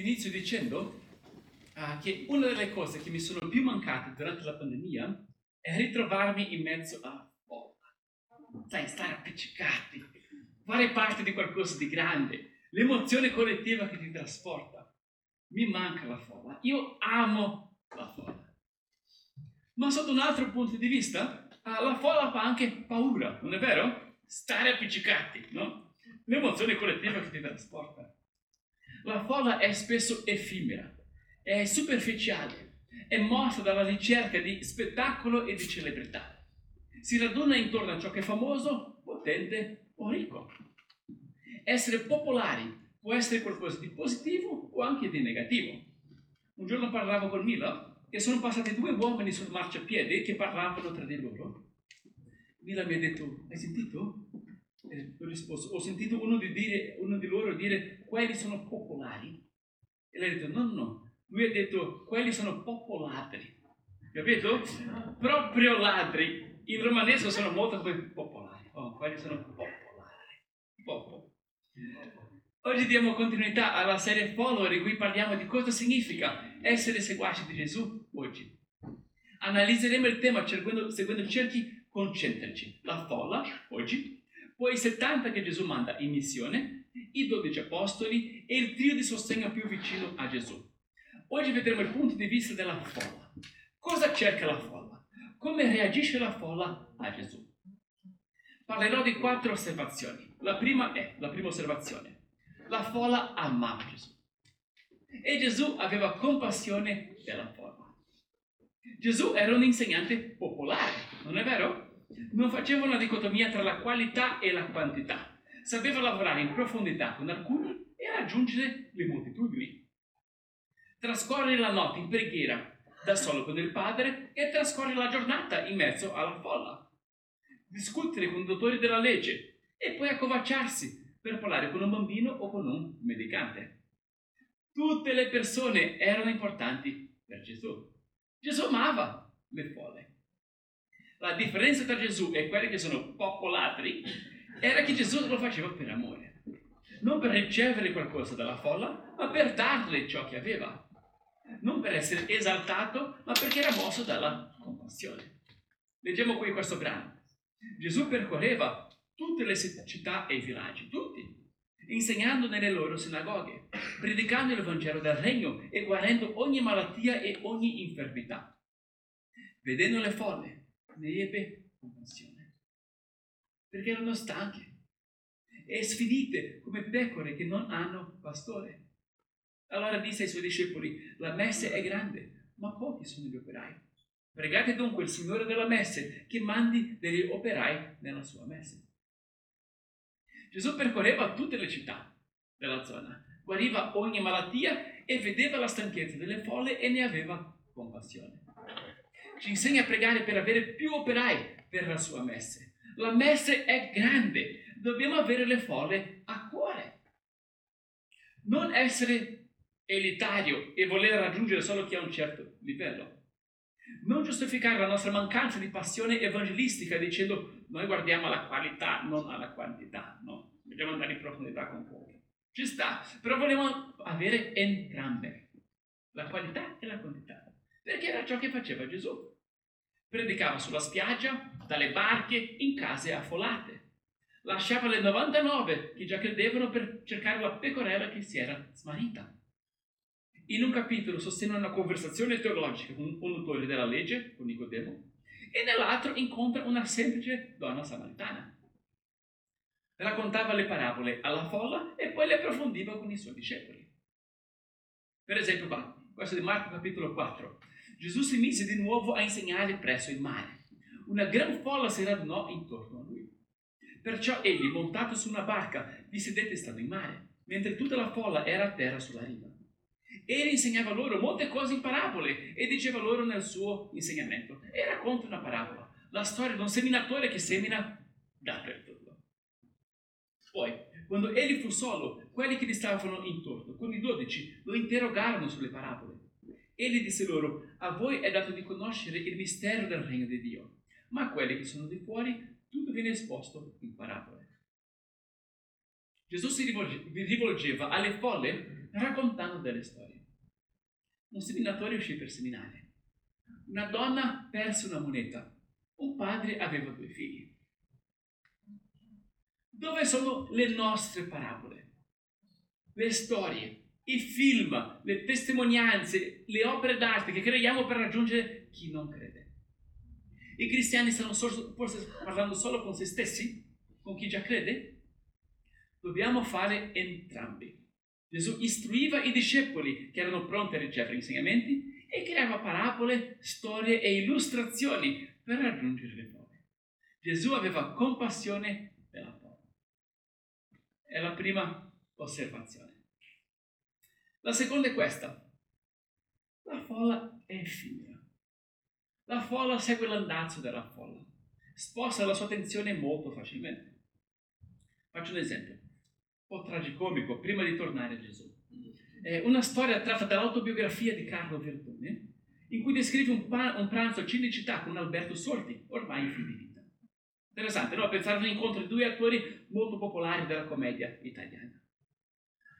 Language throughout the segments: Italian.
inizio dicendo uh, che una delle cose che mi sono più mancate durante la pandemia è ritrovarmi in mezzo a folla. Sai, stare appiccicati, fare parte di qualcosa di grande, l'emozione collettiva che ti trasporta. Mi manca la folla. Io amo la folla. Ma sotto un altro punto di vista, uh, la folla fa anche paura, non è vero? Stare appiccicati, no? L'emozione collettiva che ti trasporta. La folla è spesso effimera, è superficiale, è mossa dalla ricerca di spettacolo e di celebrità. Si raduna intorno a ciò che è famoso, potente o ricco. Essere popolari può essere qualcosa di positivo o anche di negativo. Un giorno parlavo con Mila e sono passati due uomini sul marciapiede che parlavano tra di loro. Mila mi ha detto, hai sentito? Ho risposto, ho sentito uno di, dire, uno di loro dire quelli sono popolari. E lei ha detto no, no, lui ha detto quelli sono popolatri. Capito? Proprio ladri. In romanesco sono molto popolari. Oh, quelli sono popolari. Popo. Oggi diamo continuità alla serie Follower in cui parliamo di cosa significa essere seguaci di Gesù oggi. Analizzeremo il tema seguendo, seguendo cerchi concentrici. La folla, oggi, poi i 70 che Gesù manda in missione, i 12 apostoli e il trio di sostegno più vicino a Gesù. Oggi vedremo il punto di vista della folla. Cosa cerca la folla? Come reagisce la folla a Gesù? Parlerò di quattro osservazioni. La prima è, la prima osservazione, la folla amava Gesù. E Gesù aveva compassione della folla. Gesù era un insegnante popolare, non è vero? Non faceva una dicotomia tra la qualità e la quantità. Sapeva lavorare in profondità con alcuni e raggiungere le moltitudini. Trascorrere la notte in preghiera da solo con il Padre e trascorrere la giornata in mezzo alla folla. Discutere con i dottori della legge e poi accovacciarsi per parlare con un bambino o con un medicante. Tutte le persone erano importanti per Gesù. Gesù amava le folle. La differenza tra Gesù e quelli che sono popolatri era che Gesù lo faceva per amore, non per ricevere qualcosa dalla folla, ma per darle ciò che aveva, non per essere esaltato, ma perché era mosso dalla compassione. Leggiamo qui questo brano. Gesù percorreva tutte le città e i villaggi, tutti, insegnando nelle loro sinagoghe, predicando il Vangelo del Regno e guarendo ogni malattia e ogni infermità. Vedendo le folle, ne ebbe compassione, perché erano stanche e sfinite come pecore che non hanno pastore. Allora disse ai suoi discepoli, la messe è grande, ma pochi sono gli operai. Pregate dunque il Signore della messe che mandi degli operai nella sua messe. Gesù percorreva tutte le città della zona, guariva ogni malattia e vedeva la stanchezza delle folle e ne aveva compassione ci insegna a pregare per avere più operai per la sua messe. La messe è grande, dobbiamo avere le folle a cuore. Non essere elitario e voler raggiungere solo chi ha un certo livello. Non giustificare la nostra mancanza di passione evangelistica dicendo noi guardiamo alla qualità, non alla quantità, no? Dobbiamo andare in profondità con pochi. Ci sta, però vogliamo avere entrambe, la qualità e la quantità perché era ciò che faceva Gesù. Predicava sulla spiaggia, dalle barche, in case affollate. Lasciava le 99 che già credevano per cercare la pecorella che si era smarrita. In un capitolo sostiene una conversazione teologica con un conduttore della legge, con Nicodemo, e nell'altro incontra una semplice donna samaritana. Raccontava le parabole alla folla e poi le approfondiva con i suoi discepoli. Per esempio, questo di Marco capitolo 4. Gesù si mise di nuovo a insegnare presso il mare. Una gran folla si radunò intorno a lui. Perciò egli, montato su una barca, vi sedette stando in mare, mentre tutta la folla era a terra sulla riva. Egli insegnava loro molte cose in parabole e diceva loro nel suo insegnamento. E racconta una parabola, la storia di un seminatore che semina dappertutto. Poi, quando egli fu solo, quelli che gli stavano intorno, con i dodici, lo interrogarono sulle parabole. Egli disse loro, a voi è dato di conoscere il mistero del regno di Dio, ma a quelli che sono di fuori tutto viene esposto in parabole. Gesù si rivolgeva alle folle raccontando delle storie. Un seminatore uscì per seminare. Una donna perse una moneta. Un padre aveva due figli. Dove sono le nostre parabole? Le storie, i film, le testimonianze, le opere d'arte che creiamo per raggiungere chi non crede. I cristiani stanno forse parlando solo con se stessi? Con chi già crede? Dobbiamo fare entrambi. Gesù istruiva i discepoli che erano pronti a ricevere insegnamenti e creava parabole, storie e illustrazioni per raggiungere le povere. Gesù aveva compassione della povera. È la prima osservazione. La seconda è questa. La folla è effimera. La folla segue l'andazzo della folla. Sposta la sua attenzione molto facilmente. Faccio un esempio po' tragicomico prima di tornare a Gesù. È una storia tratta dall'autobiografia di Carlo Verdone, in cui descrive un, pa- un pranzo a Cinecittà con Alberto Sordi, ormai in fin di vita. Interessante, no? Pensare all'incontro di due attori molto popolari della commedia italiana.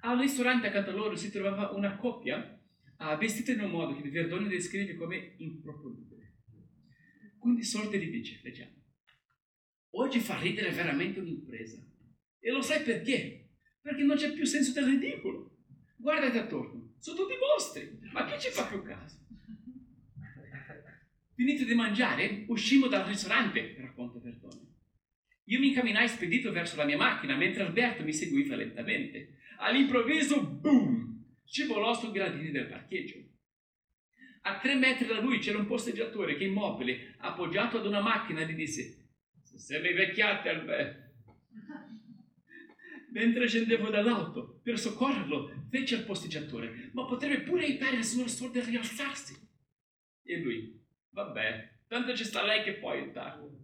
Al ristorante accanto a loro si trovava una coppia uh, vestita in un modo che Verdone descrive come improponibile. Quindi Sordi gli dice, leggiamo, oggi fa ridere veramente un'impresa. E lo sai perché? perché non c'è più senso del ridicolo. Guardati attorno, sono tutti mostri, ma chi ci fa più caso? Finito di mangiare, uscimmo dal ristorante, racconta Verdone. Io mi incamminai spedito verso la mia macchina, mentre Alberto mi seguiva lentamente. All'improvviso, boom, scivolò sui gradini del parcheggio. A tre metri da lui c'era un posteggiatore che immobile, appoggiato ad una macchina, gli disse Se sei vecchiate, Alberto, Mentre scendevo dall'auto per soccorrerlo, fece al posteggiatore, ma potrebbe pure aiutare il signor Sordo a rialzarsi. E lui, vabbè, tanto ci sta lei che può aiutarlo.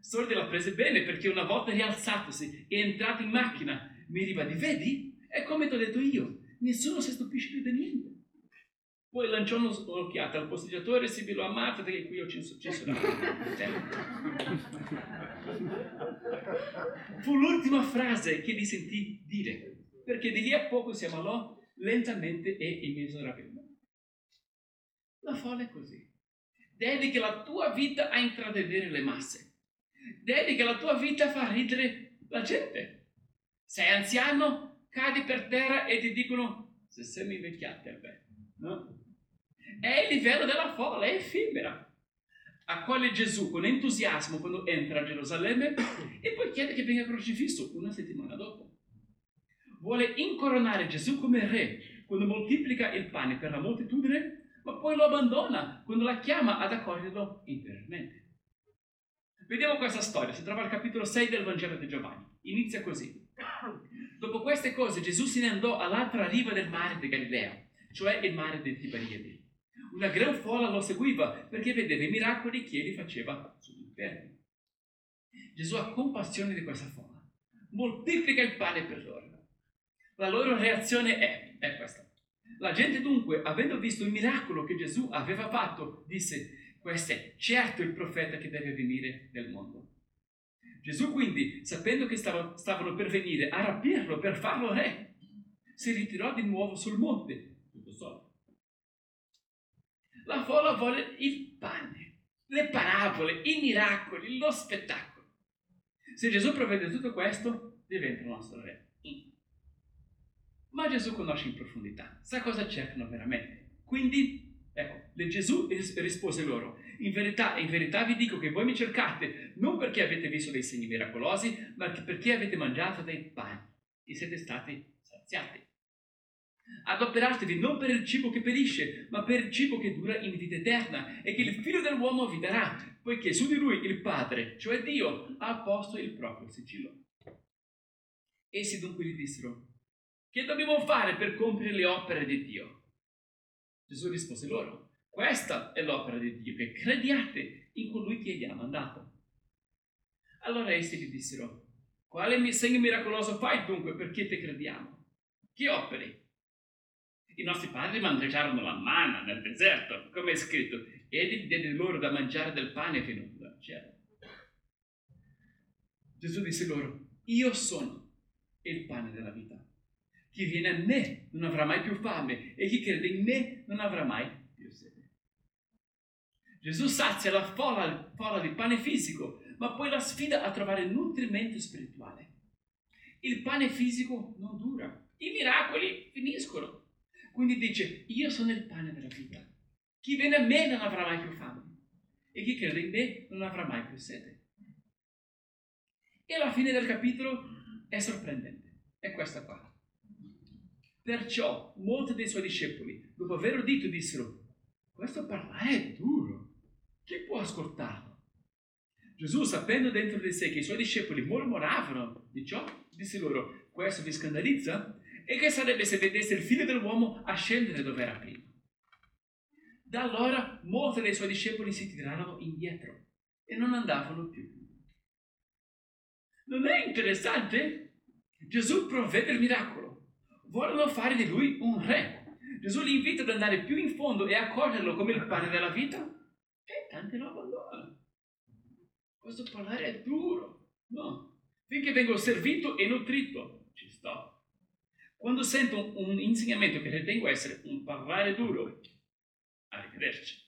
Sordi la prese bene perché una volta rialzatosi e entrato in macchina, mi ribadì, vedi? È come ti ho detto io, nessuno si stupisce più di niente. Poi lanciò un'occhiata al posteggiatore e si bilò a Marta che qui ho censurato. Fu l'ultima frase che gli sentì dire, perché di lì a poco si ammalò lentamente e inesorabilmente. La folla è così. Dedica la tua vita a intrattenere le masse. Dedica la tua vita a far ridere la gente. Sei anziano, cadi per terra e ti dicono se sei invecchiato, beh, no? È il livello della folla, è effimera. Accoglie Gesù con entusiasmo quando entra a Gerusalemme e poi chiede che venga crocifisso una settimana dopo. Vuole incoronare Gesù come re quando moltiplica il pane per la moltitudine, ma poi lo abbandona quando la chiama ad accoglierlo interiormente. Vediamo questa storia, si trova al capitolo 6 del Vangelo di Giovanni. Inizia così. Dopo queste cose Gesù se ne andò all'altra riva del mare di Galilea, cioè il mare dei Tiberiadi. Una gran folla lo seguiva perché vedeva i miracoli che egli faceva sugli infermi. Gesù ha compassione di questa folla, moltiplica il pane per loro. La loro reazione è, è questa. La gente dunque, avendo visto il miracolo che Gesù aveva fatto, disse, questo è certo il profeta che deve venire nel mondo. Gesù quindi, sapendo che stava, stavano per venire a rapirlo, per farlo re, si ritirò di nuovo sul monte, tutto solo. La folla vuole il pane, le parabole, i miracoli, lo spettacolo. Se Gesù provvede tutto questo, diventa il nostro re. Ma Gesù conosce in profondità, sa cosa cercano veramente. Quindi, ecco, Gesù rispose loro, in verità, in verità vi dico che voi mi cercate non perché avete visto dei segni miracolosi, ma perché avete mangiato dei pani e siete stati saziati. Adoperatevi non per il cibo che perisce, ma per il cibo che dura in vita eterna e che il figlio dell'uomo vi darà, poiché su di lui il Padre, cioè Dio, ha posto il proprio sigillo. Essi dunque gli dissero, che dobbiamo fare per compiere le opere di Dio? Gesù rispose loro, questa è l'opera di Dio, che crediate in colui che gli ha mandato. Allora essi gli dissero, quale segno miracoloso fai dunque perché te crediamo? Che opere? I nostri padri mangiarono la manna nel deserto, come è scritto, egli diede loro da mangiare del pane venuto dal cielo. Gesù disse loro, io sono il pane della vita. Chi viene a me non avrà mai più fame e chi crede in me non avrà mai più sete. Gesù sazia la folla, di pane fisico, ma poi la sfida a trovare nutrimento spirituale. Il pane fisico non dura, i miracoli finiscono. Quindi dice, io sono il pane della vita. Chi viene a me non avrà mai più fame e chi crede in me non avrà mai più sete. E alla fine del capitolo è sorprendente, è questa qua. Perciò molti dei suoi discepoli, dopo aver udito, dissero, questo parlare è duro, chi può ascoltarlo? Gesù, sapendo dentro di sé che i suoi discepoli mormoravano di ciò, disse loro, questo vi scandalizza? E che sarebbe se vedesse il figlio dell'uomo a scendere dove era prima? Da allora molti dei suoi discepoli si tirarono indietro e non andavano più. Non è interessante? Gesù provvede il miracolo. Vogliono fare di lui un re. Gesù li invita ad andare più in fondo e accoglierlo come il pane della vita e tanti lo abbandonano. Questo parlare è duro. No. Finché vengo servito e nutrito, ci sto. Quando sento un insegnamento che ritengo essere un parlare duro, Arrivederci.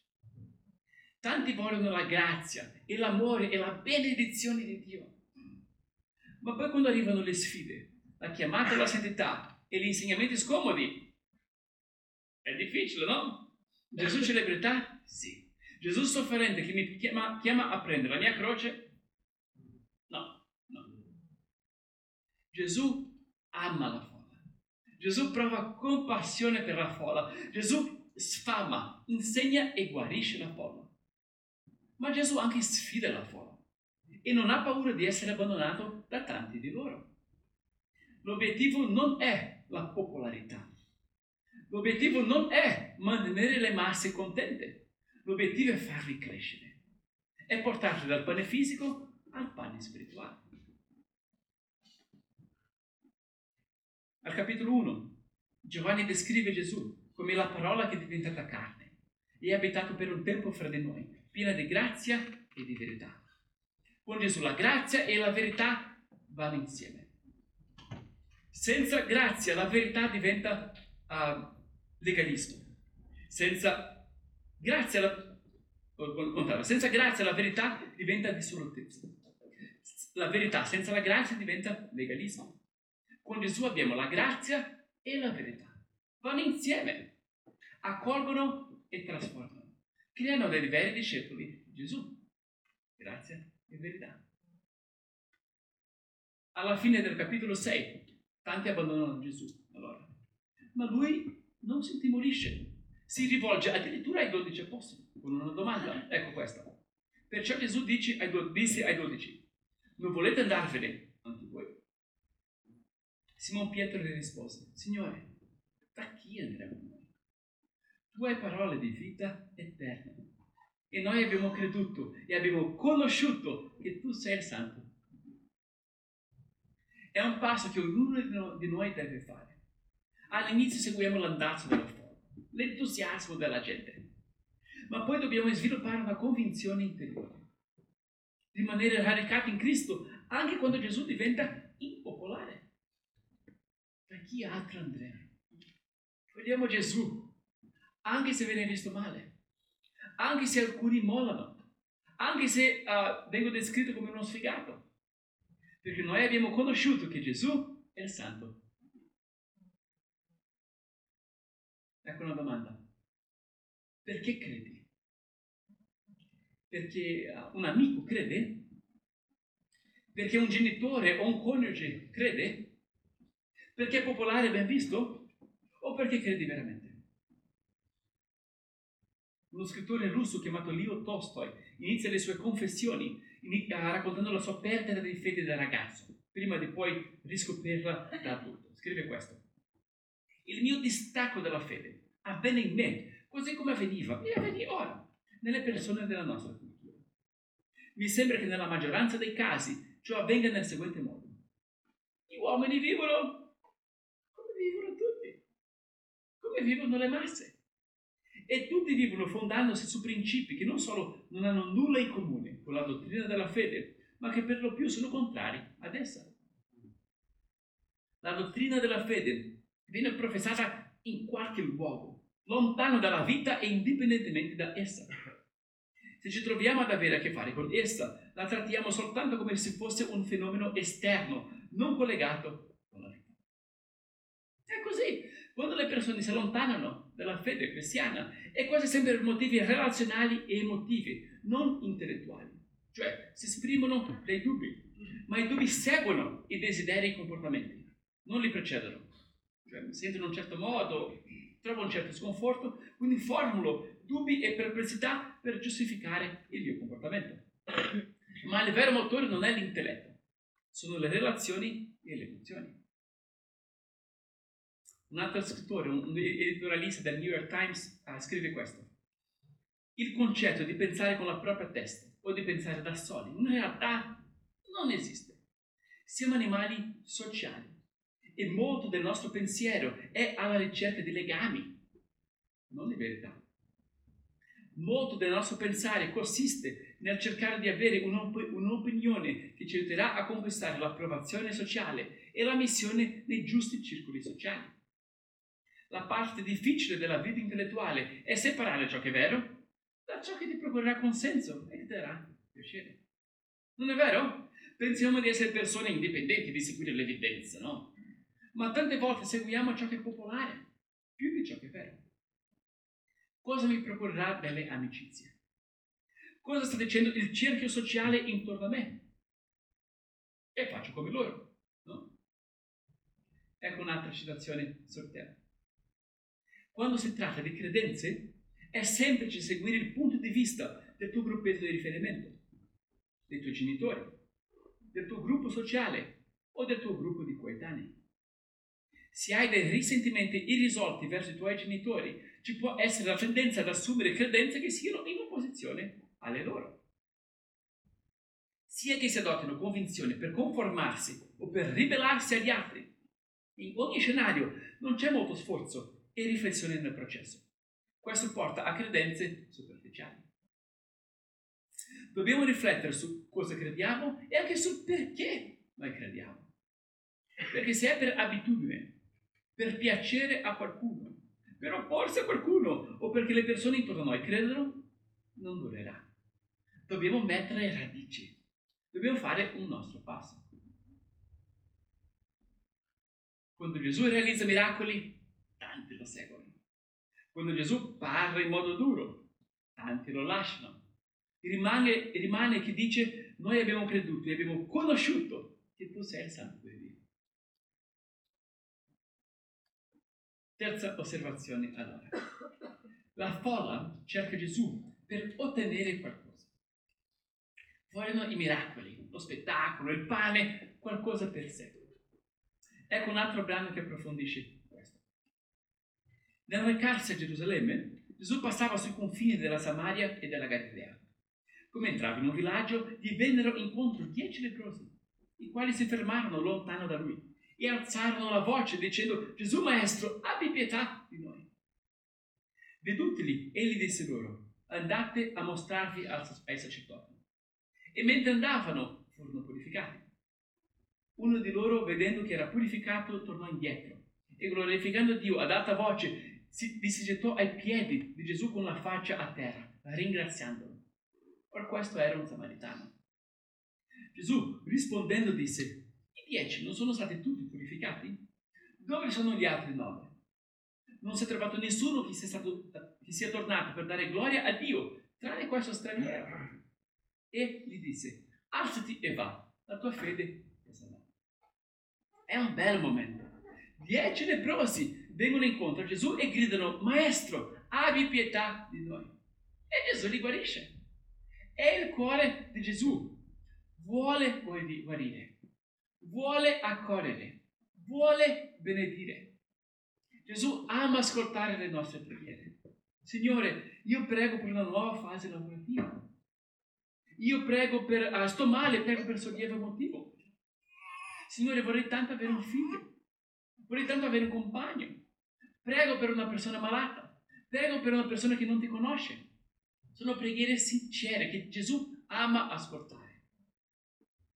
Tanti vogliono la grazia e l'amore e la benedizione di Dio. Ma poi quando arrivano le sfide, la chiamata alla santità gli insegnamenti scomodi, è difficile, no? Gesù celebrità? Sì. Gesù sofferente che mi chiama, chiama a prendere la mia croce? No, no. Gesù ama la folla. Gesù prova compassione per la folla. Gesù sfama, insegna e guarisce la folla. Ma Gesù anche sfida la folla e non ha paura di essere abbandonato da tanti di loro. L'obiettivo non è la popolarità. L'obiettivo non è mantenere le masse contente. L'obiettivo è farli crescere. È portarli dal pane fisico al pane spirituale. Al capitolo 1, Giovanni descrive Gesù come la parola che è diventata carne e è abitato per un tempo fra di noi, piena di grazia e di verità. Con Gesù la grazia e la verità vanno insieme. Senza grazia la verità diventa uh, legalismo. Senza grazia la, senza grazia la verità diventa dissolutezza. La verità senza la grazia diventa legalismo. Con Gesù abbiamo la grazia e la verità vanno insieme, accolgono e trasformano, creano dei veri discepoli di Gesù. Grazie e verità. Alla fine del capitolo 6, tanti abbandonano Gesù, allora. Ma lui non si intimorisce, si rivolge addirittura ai dodici apostoli con una domanda, ecco questa. Perciò Gesù dice ai, do, disse ai dodici, non volete andarvene anche voi? Simon Pietro gli rispose, Signore, da chi andremo noi? Tu hai parole di vita eterna. E noi abbiamo creduto e abbiamo conosciuto che tu sei il Santo. È un passo che ognuno di noi deve fare. All'inizio seguiamo l'andazzo della forma, l'entusiasmo della gente, ma poi dobbiamo sviluppare una convinzione interiore, rimanere radicati in Cristo anche quando Gesù diventa impopolare. Da chi altro andremo? Vogliamo Gesù, anche se viene visto male, anche se alcuni mollano, anche se uh, vengo descritto come uno sfigato, perché noi abbiamo conosciuto che Gesù è il Santo. Ecco una domanda. Perché credi? Perché un amico crede? Perché un genitore o un coniuge crede? Perché è popolare ben visto? o perché credi veramente? Uno scrittore russo chiamato Leo Tolstoi inizia le sue confessioni raccontando la sua perdita di fede da ragazzo, prima di poi riscoprirla da adulto. Scrive questo. Il mio distacco dalla fede avvenne in me, così come avveniva e avviene ora, nelle persone della nostra cultura. Mi sembra che nella maggioranza dei casi ciò avvenga nel seguente modo. Gli uomini vivono come vivono le masse. E tutti vivono fondandosi su principi che non solo non hanno nulla in comune con la dottrina della fede, ma che per lo più sono contrari ad essa. La dottrina della fede viene professata in qualche luogo, lontano dalla vita e indipendentemente da essa. Se ci troviamo ad avere a che fare con essa, la trattiamo soltanto come se fosse un fenomeno esterno, non collegato Quando le persone si allontanano dalla fede cristiana, è quasi sempre per motivi relazionali e emotivi, non intellettuali. Cioè, si esprimono dei dubbi, ma i dubbi seguono i desideri e i comportamenti, non li precedono. Cioè, mi sento in un certo modo, trovo un certo sconforto, quindi formulo dubbi e perplessità per giustificare il mio comportamento. Ma il vero motore non è l'intelletto, sono le relazioni e le emozioni. Un altro scrittore, un editorialista del New York Times, uh, scrive questo. Il concetto di pensare con la propria testa o di pensare da soli, in realtà non esiste. Siamo animali sociali e molto del nostro pensiero è alla ricerca di legami, non di verità. Molto del nostro pensare consiste nel cercare di avere un'op- un'opinione che ci aiuterà a conquistare l'approvazione sociale e la missione nei giusti circoli sociali. La parte difficile della vita intellettuale è separare ciò che è vero da ciò che ti procurerà consenso e ti darà piacere. Non è vero? Pensiamo di essere persone indipendenti, di seguire l'evidenza, no? Ma tante volte seguiamo ciò che è popolare, più di ciò che è vero. Cosa mi procurerà delle amicizie? Cosa sta dicendo il cerchio sociale intorno a me? E faccio come loro, no? Ecco un'altra citazione tema. Quando si tratta di credenze, è semplice seguire il punto di vista del tuo gruppetto di riferimento, dei tuoi genitori, del tuo gruppo sociale o del tuo gruppo di coetanei. Se hai dei risentimenti irrisolti verso i tuoi genitori, ci può essere la tendenza ad assumere credenze che siano in opposizione alle loro. Sia che si adottino convinzioni per conformarsi o per ribellarsi agli altri, in ogni scenario non c'è molto sforzo e riflessione nel processo. Questo porta a credenze superficiali. Dobbiamo riflettere su cosa crediamo e anche sul perché noi crediamo. Perché se è per abitudine, per piacere a qualcuno, per opporsi a qualcuno o perché le persone intorno a noi credono, non durerà. Dobbiamo mettere radici. Dobbiamo fare un nostro passo. Quando Gesù realizza miracoli, tanti lo seguono. Quando Gesù parla in modo duro, tanti lo lasciano. Rimane, rimane chi dice, noi abbiamo creduto e abbiamo conosciuto che tu sei il Santo di Dio. Terza osservazione allora. La folla cerca Gesù per ottenere qualcosa. Vogliono i miracoli, lo spettacolo, il pane, qualcosa per sé. Ecco un altro brano che approfondisce nel recarsi a Gerusalemme, Gesù passava sui confini della Samaria e della Galilea. Come entrava in un villaggio, gli vennero incontro dieci leprosi, i quali si fermarono lontano da lui e alzarono la voce dicendo, Gesù Maestro, abbi pietà di noi. Vedutili, egli disse loro, andate a mostrarvi ai sacerdoti. E mentre andavano, furono purificati. Uno di loro, vedendo che era purificato, tornò indietro e glorificando Dio ad alta voce si, gettò ai piedi di Gesù con la faccia a terra, ringraziandolo. Ora questo era un samaritano. Gesù rispondendo disse, i dieci non sono stati tutti purificati? Dove sono gli altri nove? Non si è trovato nessuno che sia, stato, che sia tornato per dare gloria a Dio, tranne questo straniero. E gli disse, alzati e va, la tua fede è salvata. È un bel momento. Dieci leprosi vengono incontro a Gesù e gridano, Maestro, abbi pietà di noi. E Gesù li guarisce. È il cuore di Gesù. Vuole guarire, vuole accogliere, vuole benedire. Gesù ama ascoltare le nostre preghiere. Signore, io prego per una nuova fase lavorativa. Io prego per, uh, sto male, prego per sollievo emotivo. Signore, vorrei tanto avere un figlio. Vorrei tanto avere un compagno. Prego per una persona malata. Prego per una persona che non ti conosce. Sono preghiere sincere che Gesù ama ascoltare.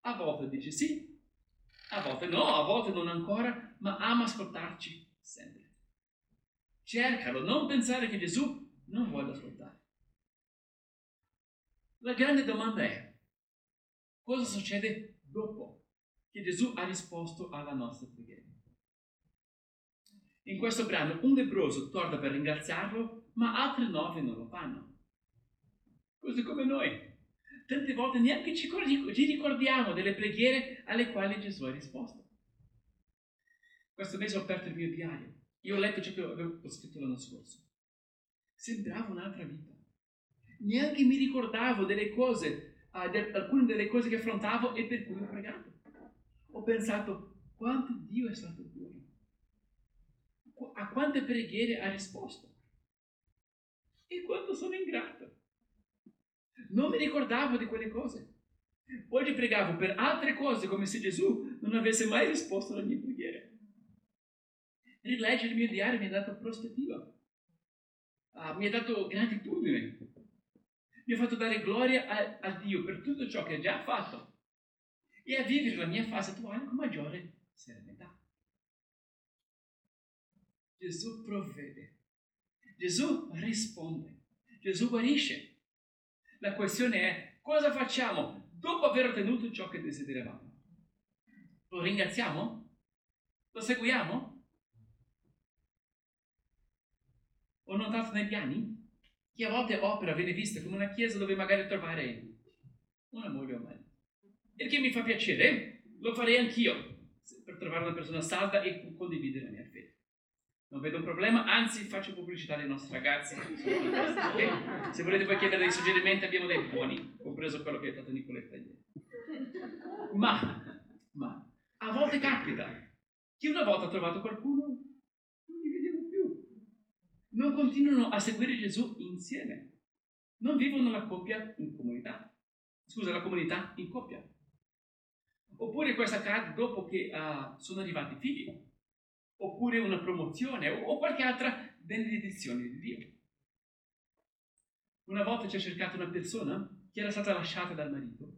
A volte dice sì, a volte no, a volte non ancora, ma ama ascoltarci sempre. Cercalo, non pensare che Gesù non vuole ascoltare. La grande domanda è, cosa succede dopo che Gesù ha risposto alla nostra preghiera? In questo brano un lebroso torna per ringraziarlo, ma altri nove non lo fanno. Così come noi. Tante volte neanche ci ricordiamo delle preghiere alle quali Gesù ha risposto. Questo mese ho aperto il mio diario. Io ho letto ciò che avevo scritto l'anno scorso. Sembrava un'altra vita. Neanche mi ricordavo delle cose, uh, de- alcune delle cose che affrontavo e per cui ho pregato. Ho pensato quanto Dio è stato. A quante preghiere ha risposto. E quanto sono ingrato. Non mi ricordavo di quelle cose. Oggi pregavo per altre cose come se Gesù non avesse mai risposto alle mie preghiere. Rileggere il mio diario mi ha dato prospettiva, ah, mi ha dato gratitudine, mi ha fatto dare gloria a, a Dio per tutto ciò che ha già fatto e a vivere la mia fase attuale con maggiore serenità. Gesù provvede, Gesù risponde, Gesù guarisce. La questione è cosa facciamo dopo aver ottenuto ciò che desideravamo? Lo ringraziamo? Lo seguiamo? Ho notato nei piani che a volte opera viene vista come una chiesa dove magari trovare un amore o meglio. Il che mi fa piacere, lo farei anch'io per trovare una persona salda e condividere la mia fede. Non vedo un problema, anzi faccio pubblicità dei nostri ragazzi. Se volete poi chiedere dei suggerimenti abbiamo dei buoni, compreso quello che ha dato Nicoletta ieri. Ma, ma, a volte capita che una volta trovato qualcuno, non li vediamo più. Non continuano a seguire Gesù insieme. Non vivono la coppia in comunità. Scusa, la comunità in coppia. Oppure questo accade dopo che uh, sono arrivati i figli oppure una promozione o, qualche altra benedizione di Dio. Una volta ci ha cercato una persona che era stata lasciata dal marito,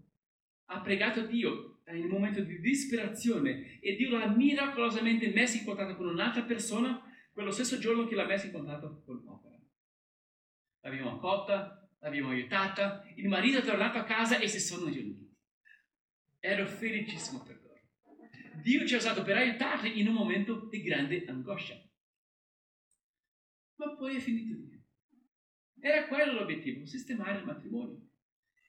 ha pregato Dio in un momento di disperazione e Dio l'ha miracolosamente messa in contatto con un'altra persona quello stesso giorno che l'ha messa in contatto con l'opera. L'abbiamo accolta, l'abbiamo aiutata, il marito è tornato a casa e si sono riuniti. Ero felicissimo per Dio ci ha usato per aiutarli in un momento di grande angoscia. Ma poi è finito lì. Era quello l'obiettivo, sistemare il matrimonio.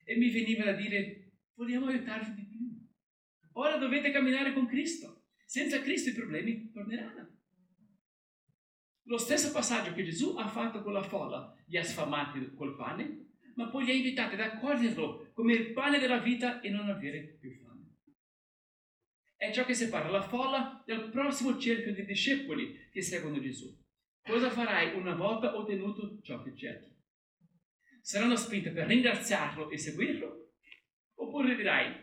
E mi veniva da dire, vogliamo aiutarvi di più. Ora dovete camminare con Cristo. Senza Cristo i problemi torneranno. Lo stesso passaggio che Gesù ha fatto con la folla, li ha sfamati col pane, ma poi li ha invitati ad accoglierlo come il pane della vita e non avere più fame è ciò che separa la folla dal prossimo cerchio di discepoli che seguono Gesù. Cosa farai una volta ottenuto ciò che cerchi? Saranno spinte per ringraziarlo e seguirlo? Oppure dirai,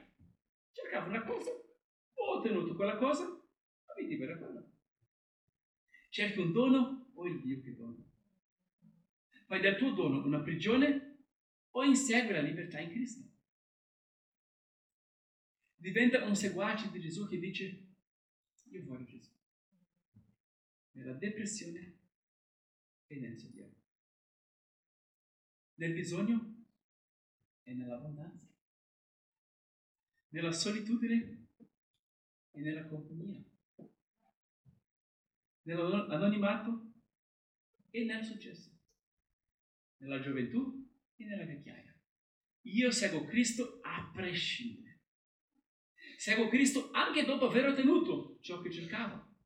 cercavo una cosa, ho ottenuto quella cosa, ma mi libera quella. Cerchi un dono o il Dio che dona? Fai del tuo dono una prigione o insegui la libertà in Cristo? Diventa un seguace di Gesù che dice io voglio Gesù. Nella depressione e nel soggetto. Nel bisogno e nell'abbondanza. Nella solitudine e nella compagnia. Nell'anonimato e nel successo. Nella gioventù e nella vecchiaia. Io seguo Cristo a prescindere. Seguo Cristo anche dopo aver ottenuto ciò che cercavo.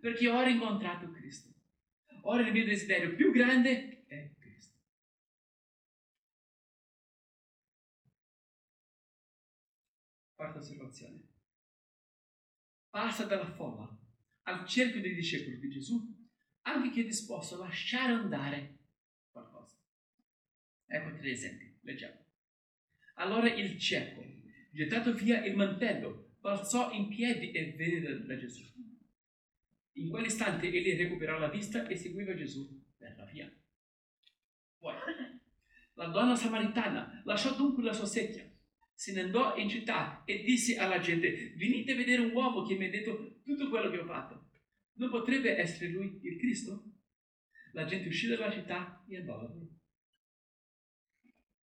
Perché ho rincontrato Cristo. Ora il mio desiderio più grande è Cristo. Quarta osservazione. Passa dalla folla al cerchio dei discepoli di Gesù anche chi è disposto a lasciare andare qualcosa. Ecco tre esempi, leggiamo. Allora il cieco gettato via il mantello, balzò in piedi e venne da Gesù. In quell'istante egli recuperò la vista e seguiva Gesù per la via. Poi, la donna samaritana lasciò dunque la sua secchia, se ne andò in città e disse alla gente, venite a vedere un uomo che mi ha detto tutto quello che ho fatto. Non potrebbe essere lui il Cristo? La gente uscì dalla città e andò a lavoro.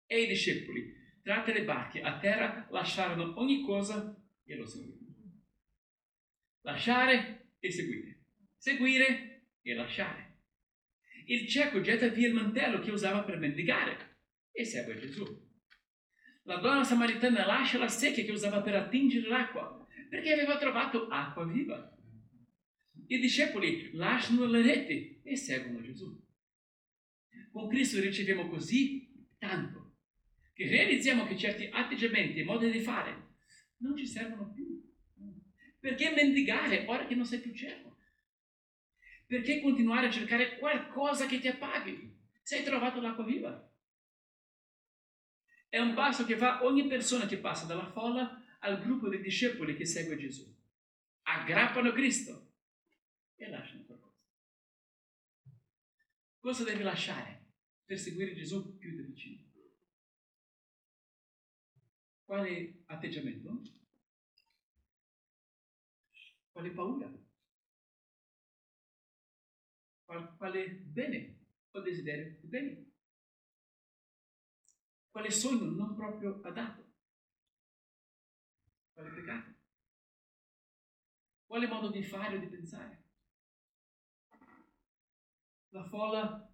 E i discepoli, tratte le barche a terra, lasciarono ogni cosa e lo seguirono. Lasciare e seguire. Seguire e lasciare. Il cieco getta via il mantello che usava per mendigare e segue Gesù. La donna samaritana lascia la secchia che usava per attingere l'acqua perché aveva trovato acqua viva. I discepoli lasciano le reti e seguono Gesù. Con Cristo riceviamo così tanto che realizziamo che certi atteggiamenti e modi di fare non ci servono più. Perché mendigare ora che non sei più cieco? Perché continuare a cercare qualcosa che ti appaghi se hai trovato l'acqua viva? È un passo che fa ogni persona che passa dalla folla al gruppo dei discepoli che segue Gesù. Aggrappano Cristo e lasciano qualcosa. Cosa devi lasciare per seguire Gesù più da vicino? Quale atteggiamento? Quale paura? Quale bene o desiderio di bene? Quale sogno non proprio adatto? Quale peccato? Quale modo di fare o di pensare? La folla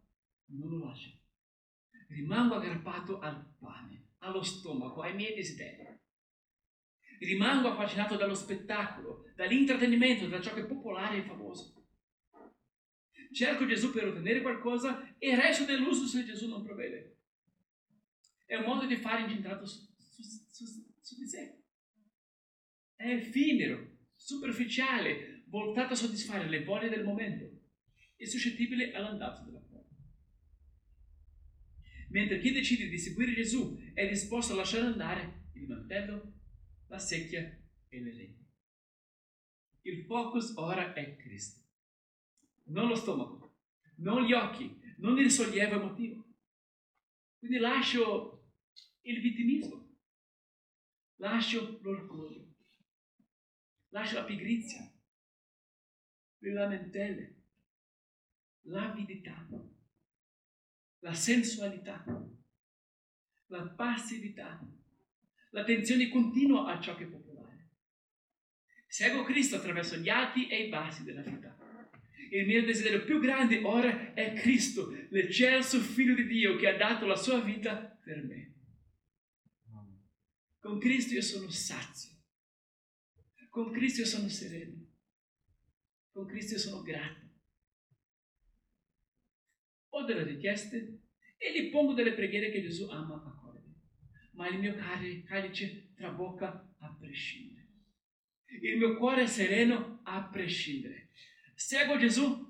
non lo lascia. Rimango aggrappato al pane, allo stomaco, ai miei desideri. Rimango affascinato dallo spettacolo, dall'intrattenimento, da ciò che è popolare e famoso. Cerco Gesù per ottenere qualcosa e resto deluso se Gesù non provvede. È un modo di fare incentrato su, su, su, su di sé. È effimero, superficiale, voltato a soddisfare le voglie del momento e suscettibile all'andazzo della. Mentre chi decide di seguire Gesù è disposto a lasciare andare il mantello, la secchia e le reti. Il focus ora è Cristo, non lo stomaco, non gli occhi, non il sollievo emotivo. Quindi lascio il vittimismo, lascio l'orgoglio, lascio la pigrizia, le lamentele, l'avidità, la sensualità, la passività, l'attenzione continua a ciò che è popolare. Seguo Cristo attraverso gli alti e i bassi della vita. Il mio desiderio più grande ora è Cristo, l'eccelso Figlio di Dio che ha dato la sua vita per me. Con Cristo io sono sazio. Con Cristo io sono sereno. Con Cristo io sono grato. Ho delle richieste e gli pongo delle preghiere che Gesù ama accogliere. Ma il mio calice trabocca a prescindere. Il mio cuore è sereno a prescindere. Seguo Gesù